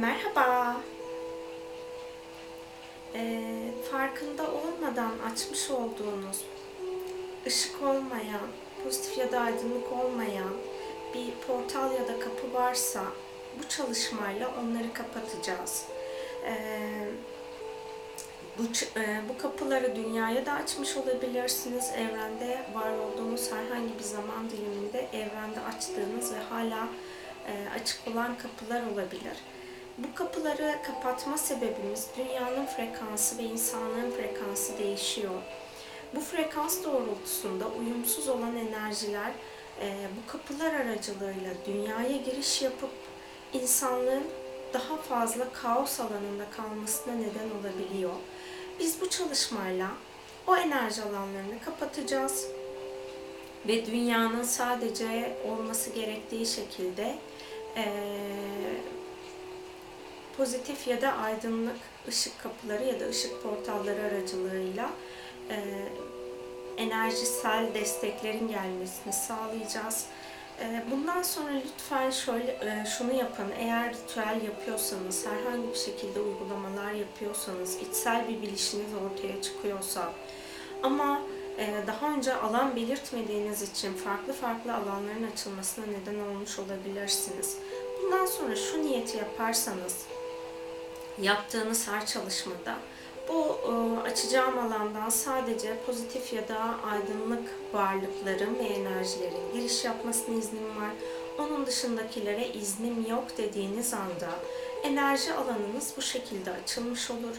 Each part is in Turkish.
Merhaba. Ee, farkında olmadan açmış olduğunuz ışık olmayan, pozitif ya da aydınlık olmayan bir portal ya da kapı varsa bu çalışmayla onları kapatacağız. Ee, bu, e, bu kapıları dünyaya da açmış olabilirsiniz. Evrende var olduğunuz herhangi bir zaman diliminde evrende açtığınız ve hala e, açık olan kapılar olabilir. Bu kapıları kapatma sebebimiz dünyanın frekansı ve insanlığın frekansı değişiyor. Bu frekans doğrultusunda uyumsuz olan enerjiler e, bu kapılar aracılığıyla dünyaya giriş yapıp insanlığın daha fazla kaos alanında kalmasına neden olabiliyor. Biz bu çalışmayla o enerji alanlarını kapatacağız ve dünyanın sadece olması gerektiği şekilde e, pozitif ya da aydınlık ışık kapıları ya da ışık portalları aracılığıyla e, enerjisel desteklerin gelmesini sağlayacağız. E, bundan sonra lütfen şöyle e, şunu yapın. Eğer ritüel yapıyorsanız, herhangi bir şekilde uygulamalar yapıyorsanız, içsel bir bilişiniz ortaya çıkıyorsa ama e, daha önce alan belirtmediğiniz için farklı farklı alanların açılmasına neden olmuş olabilirsiniz. Bundan sonra şu niyeti yaparsanız, yaptığınız her çalışmada bu e, açacağım alandan sadece pozitif ya da aydınlık varlıkların ve enerjilerin giriş yapmasına iznim var. Onun dışındakilere iznim yok dediğiniz anda enerji alanınız bu şekilde açılmış olur.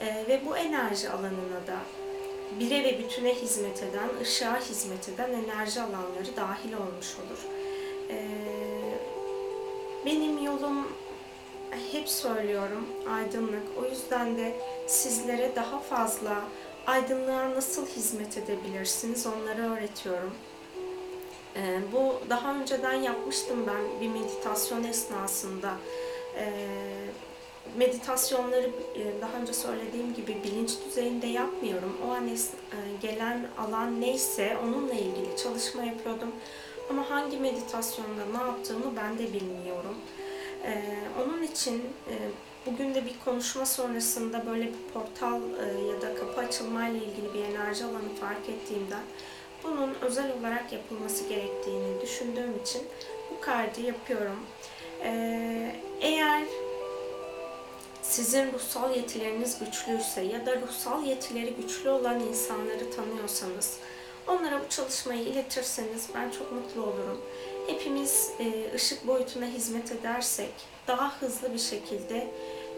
E, ve bu enerji alanına da bire ve bütüne hizmet eden, ışığa hizmet eden enerji alanları dahil olmuş olur. E, benim yolum hep söylüyorum aydınlık. O yüzden de sizlere daha fazla aydınlığa nasıl hizmet edebilirsiniz onları öğretiyorum. Ee, bu daha önceden yapmıştım ben bir meditasyon esnasında. Ee, meditasyonları e, daha önce söylediğim gibi bilinç düzeyinde yapmıyorum. O an e, gelen alan neyse onunla ilgili çalışma yapıyordum. Ama hangi meditasyonda ne yaptığımı ben de bilmiyorum. Ee, onun için e, bugün de bir konuşma sonrasında böyle bir portal e, ya da kapı açılmayla ilgili bir enerji alanı fark ettiğimden bunun özel olarak yapılması gerektiğini düşündüğüm için bu kartı yapıyorum. Ee, eğer sizin ruhsal yetileriniz güçlüyse ya da ruhsal yetileri güçlü olan insanları tanıyorsanız onlara bu çalışmayı iletirseniz ben çok mutlu olurum hepimiz e, ışık boyutuna hizmet edersek daha hızlı bir şekilde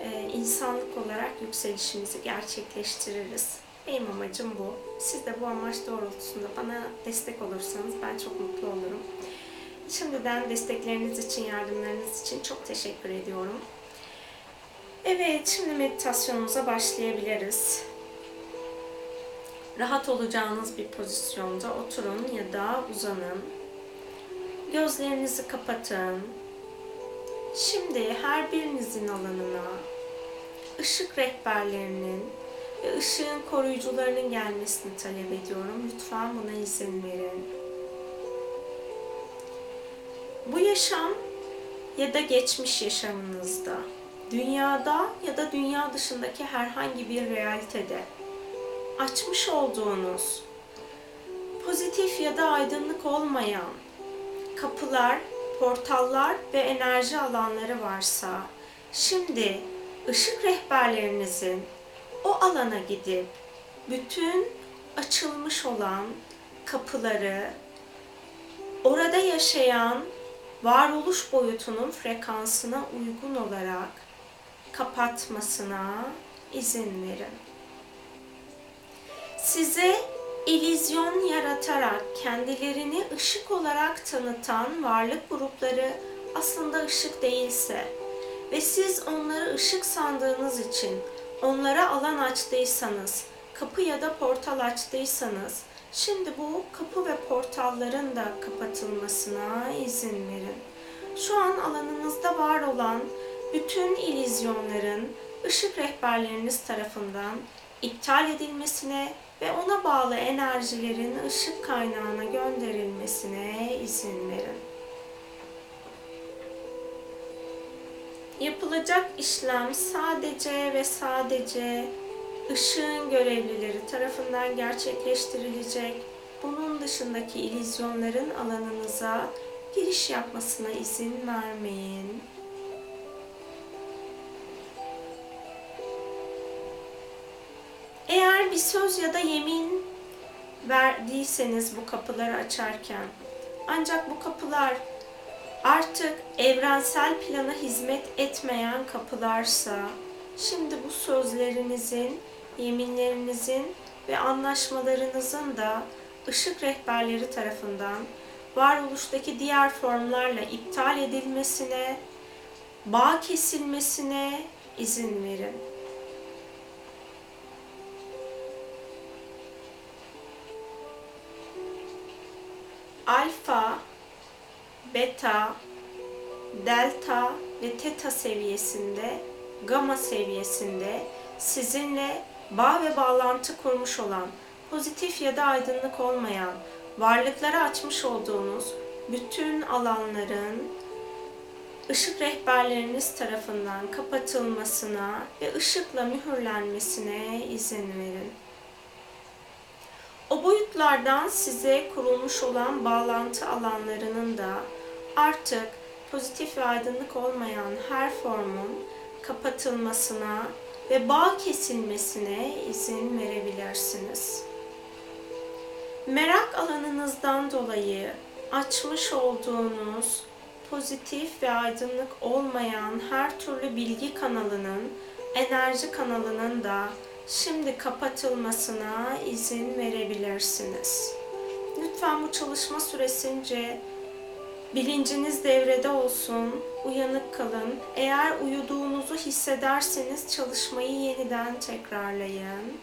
e, insanlık olarak yükselişimizi gerçekleştiririz. Benim amacım bu. Siz de bu amaç doğrultusunda bana destek olursanız ben çok mutlu olurum. Şimdiden destekleriniz için, yardımlarınız için çok teşekkür ediyorum. Evet, şimdi meditasyonumuza başlayabiliriz. Rahat olacağınız bir pozisyonda oturun ya da uzanın. Gözlerinizi kapatın. Şimdi her birinizin alanına ışık rehberlerinin ve ışığın koruyucularının gelmesini talep ediyorum. Lütfen buna izin verin. Bu yaşam ya da geçmiş yaşamınızda, dünyada ya da dünya dışındaki herhangi bir realitede açmış olduğunuz pozitif ya da aydınlık olmayan kapılar, portallar ve enerji alanları varsa şimdi ışık rehberlerinizin o alana gidip bütün açılmış olan kapıları orada yaşayan varoluş boyutunun frekansına uygun olarak kapatmasına izin verin. Size illüzyon yaratarak kendilerini ışık olarak tanıtan varlık grupları aslında ışık değilse ve siz onları ışık sandığınız için onlara alan açtıysanız, kapı ya da portal açtıysanız, şimdi bu kapı ve portalların da kapatılmasına izin verin. Şu an alanınızda var olan bütün illüzyonların ışık rehberleriniz tarafından iptal edilmesine ve ona bağlı enerjilerin ışık kaynağına gönderilmesine izin verin. Yapılacak işlem sadece ve sadece ışığın görevlileri tarafından gerçekleştirilecek. Bunun dışındaki ilizyonların alanınıza giriş yapmasına izin vermeyin. Söz ya da yemin verdiyseniz bu kapıları açarken ancak bu kapılar artık evrensel plana hizmet etmeyen kapılarsa şimdi bu sözlerinizin, yeminlerinizin ve anlaşmalarınızın da ışık rehberleri tarafından varoluştaki diğer formlarla iptal edilmesine, bağ kesilmesine izin verin. Alfa, beta, delta ve teta seviyesinde, gamma seviyesinde sizinle bağ ve bağlantı kurmuş olan, pozitif ya da aydınlık olmayan, varlıklara açmış olduğunuz bütün alanların ışık rehberleriniz tarafından kapatılmasına ve ışıkla mühürlenmesine izin verin. O boyutlardan size kurulmuş olan bağlantı alanlarının da artık pozitif ve aydınlık olmayan her formun kapatılmasına ve bağ kesilmesine izin verebilirsiniz. Merak alanınızdan dolayı açmış olduğunuz pozitif ve aydınlık olmayan her türlü bilgi kanalının, enerji kanalının da şimdi kapatılmasına izin verebilirsiniz. Lütfen bu çalışma süresince bilinciniz devrede olsun, uyanık kalın. Eğer uyuduğunuzu hissederseniz çalışmayı yeniden tekrarlayın.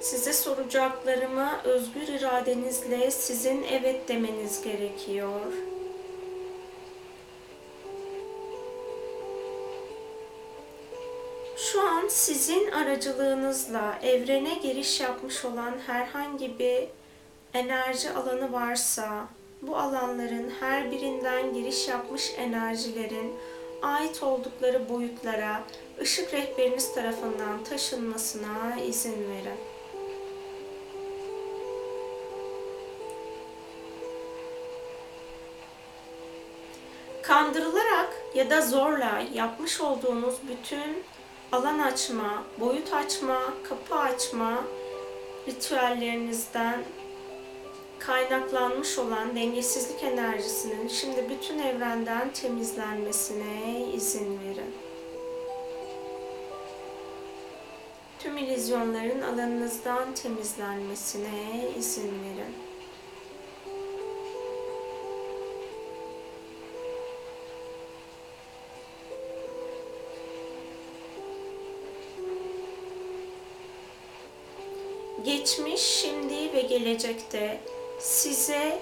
Size soracaklarıma özgür iradenizle sizin evet demeniz gerekiyor. Sizin aracılığınızla evrene giriş yapmış olan herhangi bir enerji alanı varsa bu alanların her birinden giriş yapmış enerjilerin ait oldukları boyutlara ışık rehberiniz tarafından taşınmasına izin verin. Kandırılarak ya da zorla yapmış olduğunuz bütün alan açma, boyut açma, kapı açma ritüellerinizden kaynaklanmış olan dengesizlik enerjisinin şimdi bütün evrenden temizlenmesine izin verin. Tüm ilizyonların alanınızdan temizlenmesine izin verin. Geçmiş, şimdi ve gelecekte size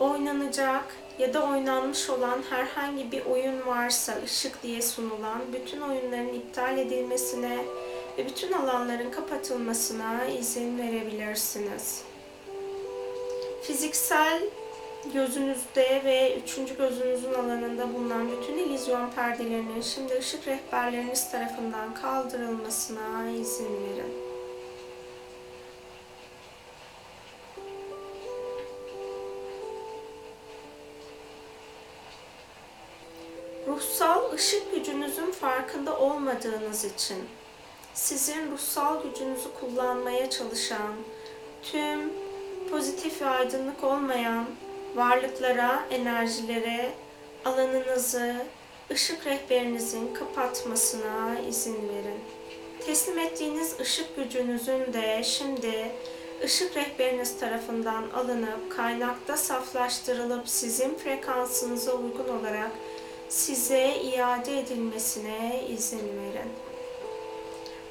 oynanacak ya da oynanmış olan herhangi bir oyun varsa ışık diye sunulan bütün oyunların iptal edilmesine ve bütün alanların kapatılmasına izin verebilirsiniz. Fiziksel gözünüzde ve üçüncü gözünüzün alanında bulunan bütün illüzyon perdelerinin şimdi ışık rehberleriniz tarafından kaldırılmasına izin verin. Olmadığınız için sizin ruhsal gücünüzü kullanmaya çalışan tüm pozitif ve aydınlık olmayan varlıklara, enerjilere alanınızı ışık rehberinizin kapatmasına izin verin. Teslim ettiğiniz ışık gücünüzün de şimdi ışık rehberiniz tarafından alınıp kaynakta saflaştırılıp sizin frekansınıza uygun olarak size iade edilmesine izin verin.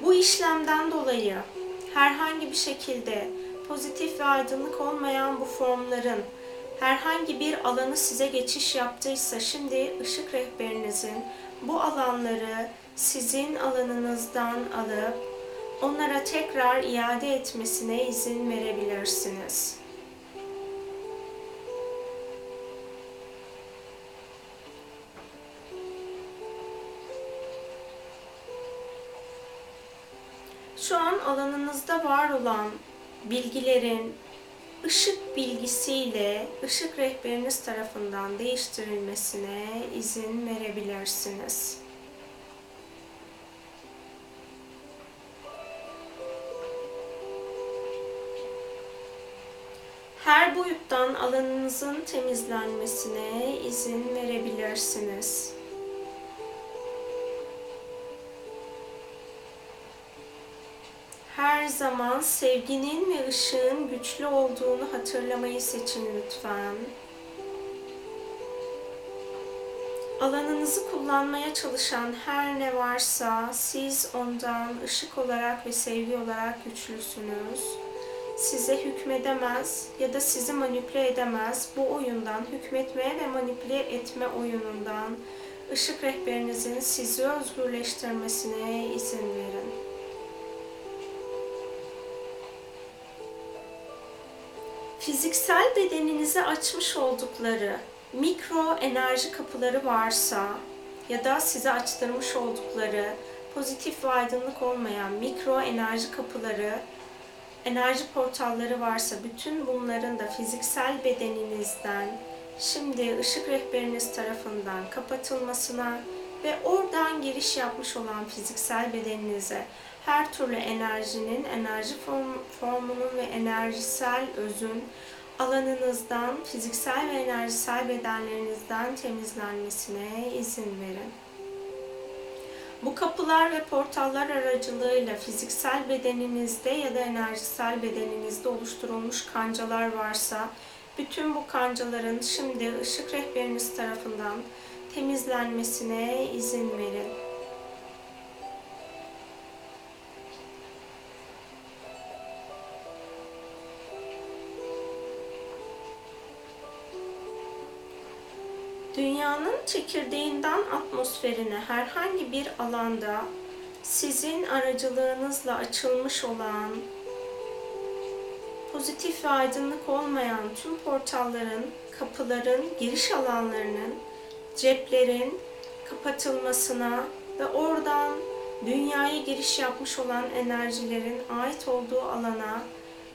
Bu işlemden dolayı herhangi bir şekilde pozitif ve aydınlık olmayan bu formların herhangi bir alanı size geçiş yaptıysa şimdi ışık rehberinizin bu alanları sizin alanınızdan alıp onlara tekrar iade etmesine izin verebilirsiniz. Şu an alanınızda var olan bilgilerin ışık bilgisiyle ışık rehberiniz tarafından değiştirilmesine izin verebilirsiniz. Her boyuttan alanınızın temizlenmesine izin verebilirsiniz. Her zaman sevginin ve ışığın güçlü olduğunu hatırlamayı seçin lütfen. Alanınızı kullanmaya çalışan her ne varsa siz ondan ışık olarak ve sevgi olarak güçlüsünüz size hükmedemez ya da sizi manipüle edemez. Bu oyundan, hükmetmeye ve manipüle etme oyunundan ışık rehberinizin sizi özgürleştirmesine izin verin. Fiziksel bedeninize açmış oldukları mikro enerji kapıları varsa ya da size açtırmış oldukları pozitif ve aydınlık olmayan mikro enerji kapıları enerji portalları varsa bütün bunların da fiziksel bedeninizden şimdi ışık rehberiniz tarafından kapatılmasına ve oradan giriş yapmış olan fiziksel bedeninize her türlü enerjinin, enerji form, formunun ve enerjisel özün alanınızdan, fiziksel ve enerjisel bedenlerinizden temizlenmesine izin verin. Bu kapılar ve portallar aracılığıyla fiziksel bedeninizde ya da enerjisel bedeninizde oluşturulmuş kancalar varsa bütün bu kancaların şimdi ışık rehberiniz tarafından temizlenmesine izin verin. Dünyanın çekirdeğinden atmosferine herhangi bir alanda sizin aracılığınızla açılmış olan pozitif ve aydınlık olmayan tüm portalların, kapıların, giriş alanlarının, ceplerin kapatılmasına ve oradan dünyaya giriş yapmış olan enerjilerin ait olduğu alana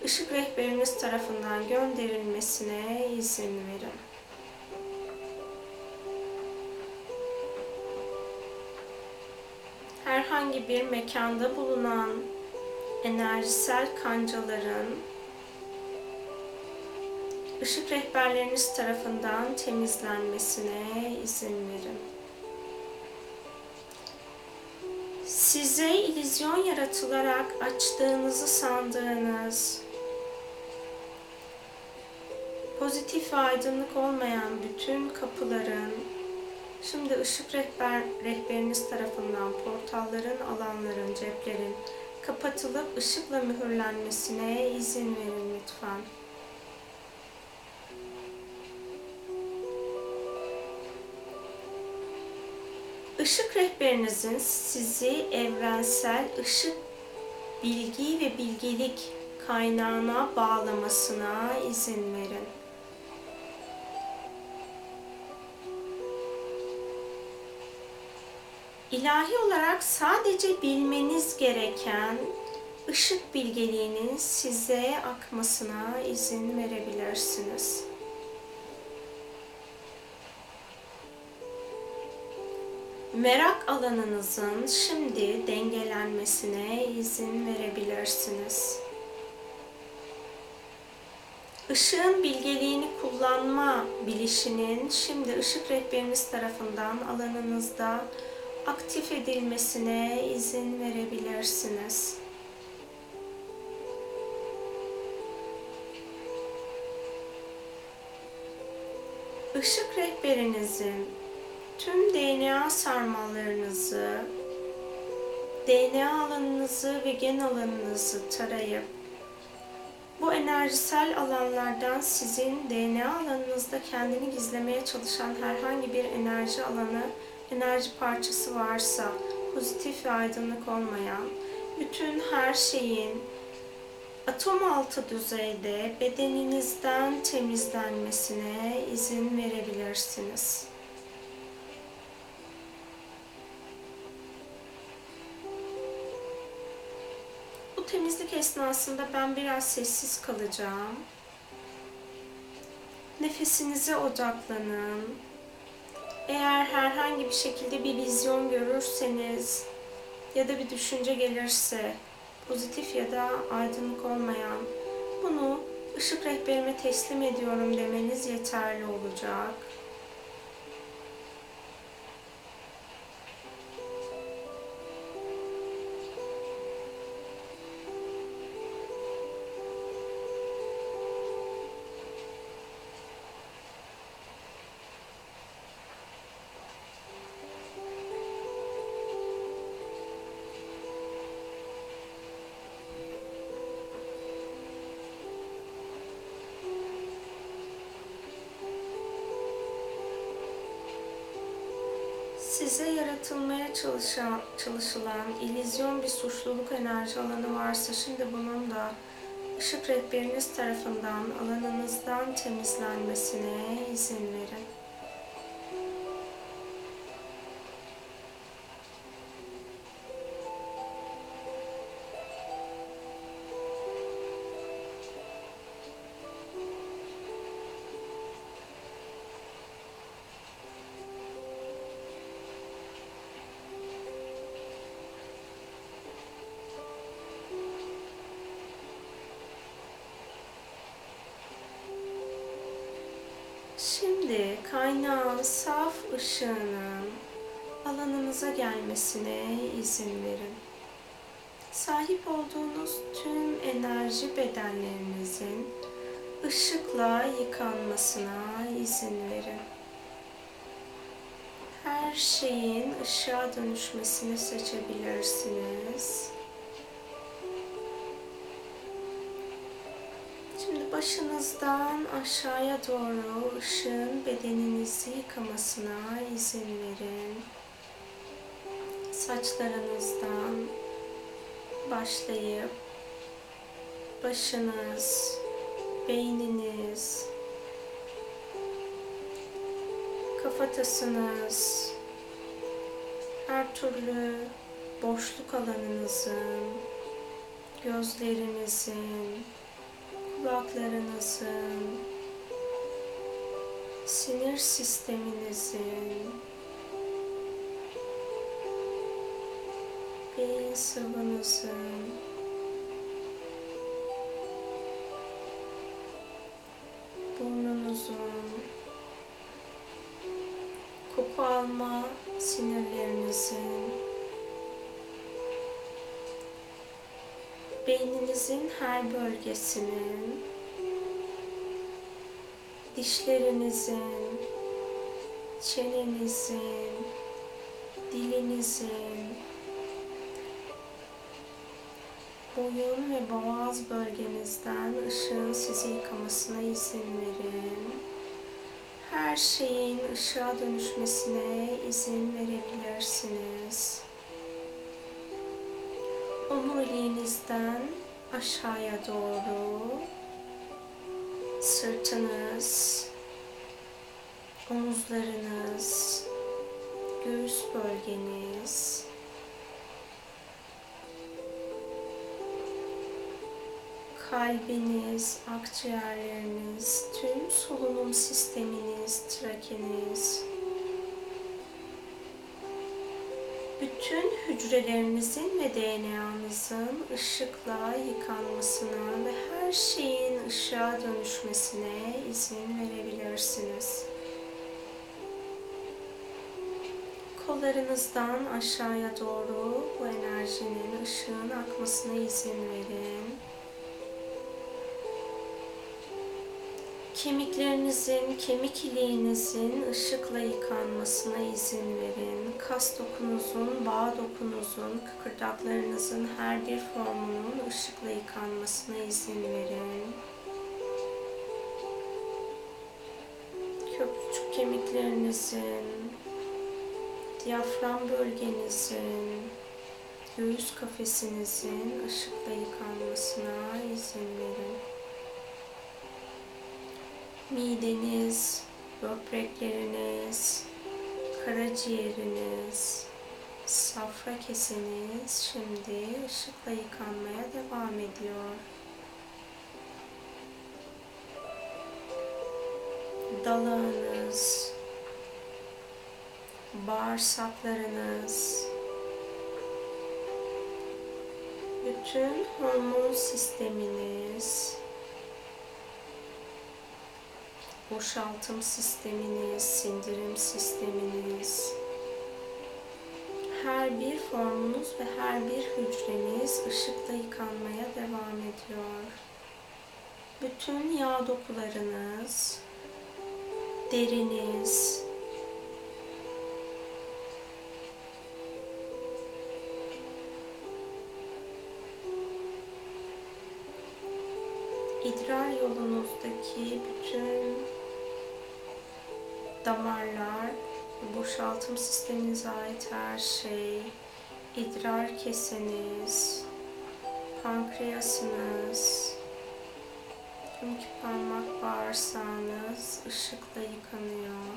ışık rehberiniz tarafından gönderilmesine izin verin. Herhangi bir mekanda bulunan enerjisel kancaların ışık rehberleriniz tarafından temizlenmesine izin verin. Size ilizyon yaratılarak açtığınızı sandığınız pozitif ve aydınlık olmayan bütün kapıların Şimdi ışık rehber, rehberiniz tarafından portalların, alanların, ceplerin kapatılıp ışıkla mühürlenmesine izin verin lütfen. Işık rehberinizin sizi evrensel ışık bilgi ve bilgelik kaynağına bağlamasına izin verin. İlahi olarak sadece bilmeniz gereken ışık bilgeliğinin size akmasına izin verebilirsiniz. Merak alanınızın şimdi dengelenmesine izin verebilirsiniz. Işığın bilgeliğini kullanma bilişinin şimdi ışık rehberiniz tarafından alanınızda aktif edilmesine izin verebilirsiniz. Işık rehberinizin tüm DNA sarmallarınızı, DNA alanınızı ve gen alanınızı tarayıp bu enerjisel alanlardan sizin DNA alanınızda kendini gizlemeye çalışan herhangi bir enerji alanı enerji parçası varsa, pozitif ve aydınlık olmayan, bütün her şeyin atom altı düzeyde bedeninizden temizlenmesine izin verebilirsiniz. temizlik esnasında ben biraz sessiz kalacağım. Nefesinize odaklanın. Eğer herhangi bir şekilde bir vizyon görürseniz ya da bir düşünce gelirse pozitif ya da aydınlık olmayan bunu ışık rehberime teslim ediyorum demeniz yeterli olacak. Çalışan, çalışılan illüzyon bir suçluluk enerji alanı varsa şimdi bunun da ışık rehberiniz tarafından alanınızdan temizlenmesine izin verin. Şimdi kaynağın saf ışığının alanınıza gelmesine izin verin. Sahip olduğunuz tüm enerji bedenlerinizin ışıkla yıkanmasına izin verin. Her şeyin ışığa dönüşmesini seçebilirsiniz. Şimdi başınızdan aşağıya doğru ışığın bedeninizi yıkamasına izin verin. Saçlarınızdan başlayıp başınız, beyniniz, kafatasınız, her türlü boşluk alanınızın, gözlerinizin, kulaklarınızın, sinir sisteminizin, beyin sıvınızın, burnunuzun, koku alma sinirlerinizin, beyninizin her bölgesinin, dişlerinizin, çenenizin, dilinizin, boyun ve boğaz bölgenizden ışığın sizi yıkamasına izin verin. Her şeyin ışığa dönüşmesine izin verebilirsiniz. Omuriliğinizden aşağıya doğru sırtınız, omuzlarınız, göğüs bölgeniz, kalbiniz, akciğerleriniz, tüm solunum sisteminiz, trakeniz, bütün hücrelerinizin ve DNA'nızın ışıkla yıkanmasına ve her şeyin ışığa dönüşmesine izin verebilirsiniz. Kollarınızdan aşağıya doğru bu enerjinin, ışığın akmasına izin verin. Kemiklerinizin, kemik iliğinizin ışıkla yıkanmasına izin verin. Kas dokunuzun, bağ dokunuzun, kıkırdaklarınızın her bir formunun ışıkla yıkanmasına izin verin. Köprücük kemiklerinizin, diyafram bölgenizin, göğüs kafesinizin ışıkla yıkanmasına izin verin mideniz, böbrekleriniz, karaciğeriniz, Safra keseniz şimdi ışıkla yıkanmaya devam ediyor. Dalağınız, bağırsaklarınız, bütün hormon sisteminiz, boşaltım sisteminiz, sindirim sisteminiz, her bir formunuz ve her bir hücreniz ışıkla yıkanmaya devam ediyor. Bütün yağ dokularınız, deriniz, idrar yolunuzdaki bütün damarlar, boşaltım sisteminize ait her şey, idrar keseniz, pankreasınız, iki parmak bağırsağınız ışıkla yıkanıyor.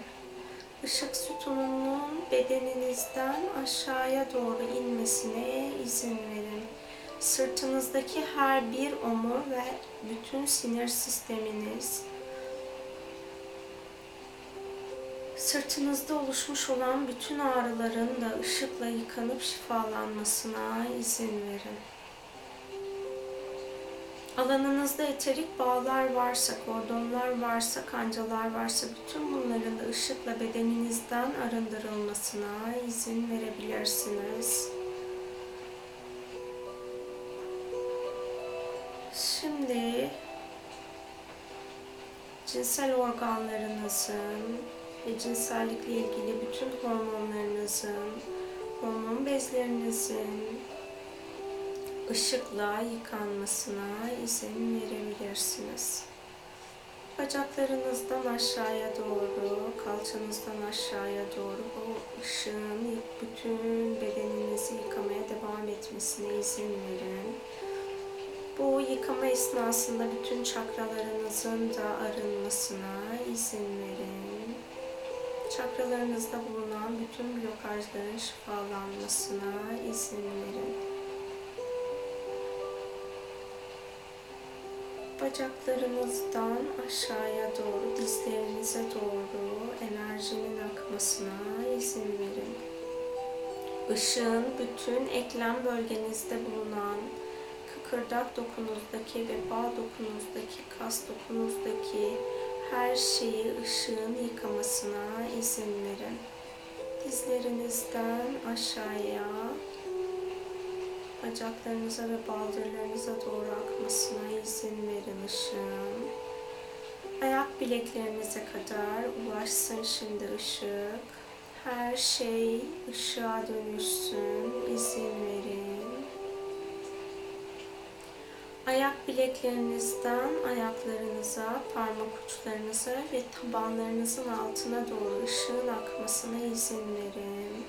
Işık sütununun bedeninizden aşağıya doğru inmesine izin verin. Sırtınızdaki her bir omur ve bütün sinir sisteminiz, sırtınızda oluşmuş olan bütün ağrıların da ışıkla yıkanıp şifalanmasına izin verin. Alanınızda eterik bağlar varsa, kordonlar varsa, kancalar varsa bütün bunların da ışıkla bedeninizden arındırılmasına izin verebilirsiniz. Şimdi cinsel organlarınızın ve cinsellikle ilgili bütün hormonlarınızın, hormon bezlerinizin ışıkla yıkanmasına izin verebilirsiniz. Bacaklarınızdan aşağıya doğru, kalçanızdan aşağıya doğru bu ışığın bütün bedeninizi yıkamaya devam etmesine izin verin. Bu yıkama esnasında bütün çakralarınızın da arınmasına izin verin. Çakralarınızda bulunan bütün blokajların şifalanmasına izin verin. Bacaklarınızdan aşağıya doğru, dizlerinize doğru enerjinin akmasına izin verin. Işığın bütün eklem bölgenizde bulunan kıkırdak dokunuzdaki ve bağ dokunuzdaki, kas dokunuzdaki her şeyi ışığın yıkamasına izin verin. Dizlerinizden aşağıya, bacaklarınıza ve baldırlarınıza doğru akmasına izin verin ışığın. Ayak bileklerinize kadar ulaşsın şimdi ışık. Her şey ışığa dönüşsün, izin verin. Ayak bileklerinizden ayaklarınıza, parmak uçlarınıza ve tabanlarınızın altına doğru ışığın akmasına izin verin.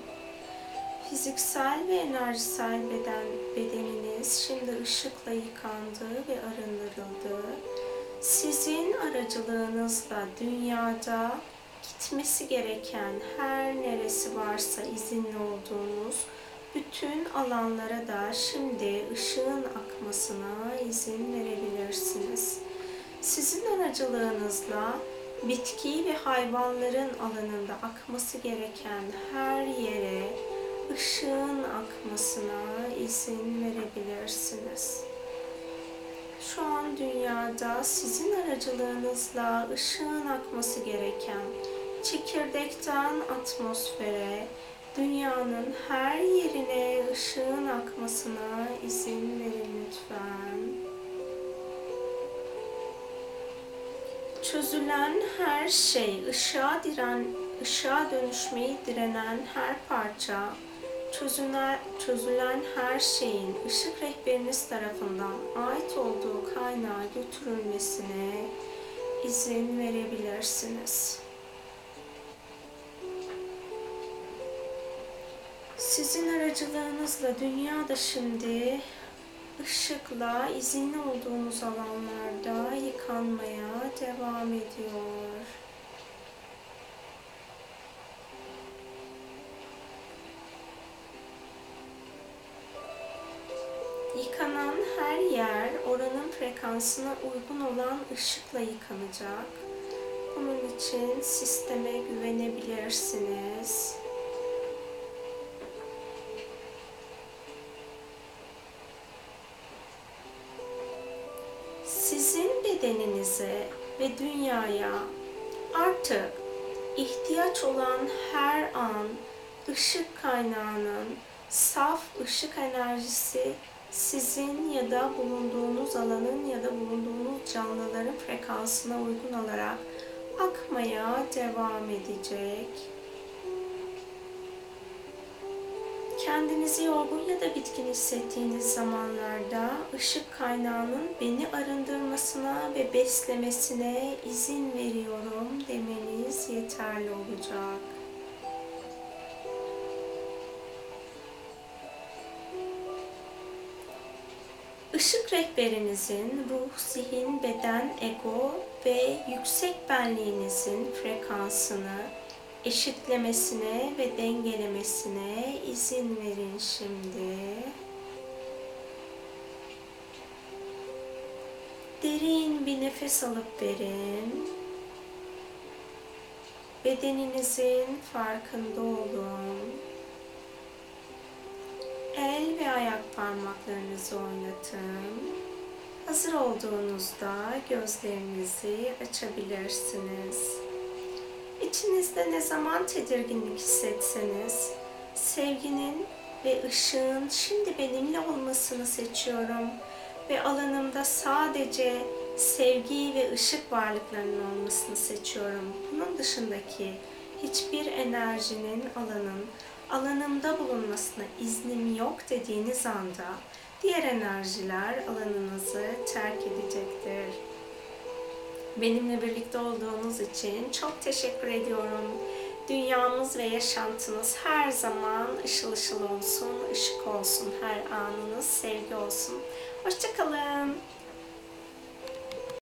Fiziksel ve enerjisel beden bedeniniz şimdi ışıkla yıkandı ve arındırıldı. Sizin aracılığınızla dünyada gitmesi gereken her neresi varsa izinli olduğunuz bütün alanlara da şimdi ışığın akmasına izin verebilirsiniz. Sizin aracılığınızla bitki ve hayvanların alanında akması gereken her yere ışığın akmasına izin verebilirsiniz. Şu an dünyada sizin aracılığınızla ışığın akması gereken çekirdekten atmosfere, dünyanın her yerine ışığın akmasına izin verin lütfen. Çözülen her şey, ışığa diren, ışığa dönüşmeyi direnen her parça, çözülen, çözülen her şeyin ışık rehberiniz tarafından ait olduğu kaynağa götürülmesine izin verebilirsiniz. Sizin aracılığınızla dünya da şimdi ışıkla izinli olduğumuz alanlarda yıkanmaya devam ediyor. Yıkanan her yer oranın frekansına uygun olan ışıkla yıkanacak. Bunun için sisteme güvenebilirsiniz. Bedeninize ve dünyaya artık ihtiyaç olan her an ışık kaynağının saf ışık enerjisi sizin ya da bulunduğunuz alanın ya da bulunduğunuz canlıların frekansına uygun olarak akmaya devam edecek. Kendinizi yorgun ya da bitkin hissettiğiniz zamanlarda ışık kaynağının beni arındırmasına ve beslemesine izin veriyorum demeniz yeterli olacak. Işık rehberinizin ruh, zihin, beden, ego ve yüksek benliğinizin frekansını eşitlemesine ve dengelemesine izin verin şimdi. Derin bir nefes alıp verin. Bedeninizin farkında olun. El ve ayak parmaklarınızı oynatın. Hazır olduğunuzda gözlerinizi açabilirsiniz. İçinizde ne zaman tedirginlik hissetseniz, sevginin ve ışığın şimdi benimle olmasını seçiyorum ve alanımda sadece sevgi ve ışık varlıklarının olmasını seçiyorum. Bunun dışındaki hiçbir enerjinin alanın alanımda bulunmasına iznim yok dediğiniz anda diğer enerjiler alanınızı terk edecektir. Benimle birlikte olduğunuz için çok teşekkür ediyorum. Dünyamız ve yaşantınız her zaman ışıl ışıl olsun, ışık olsun, her anınız sevgi olsun. Hoşçakalın.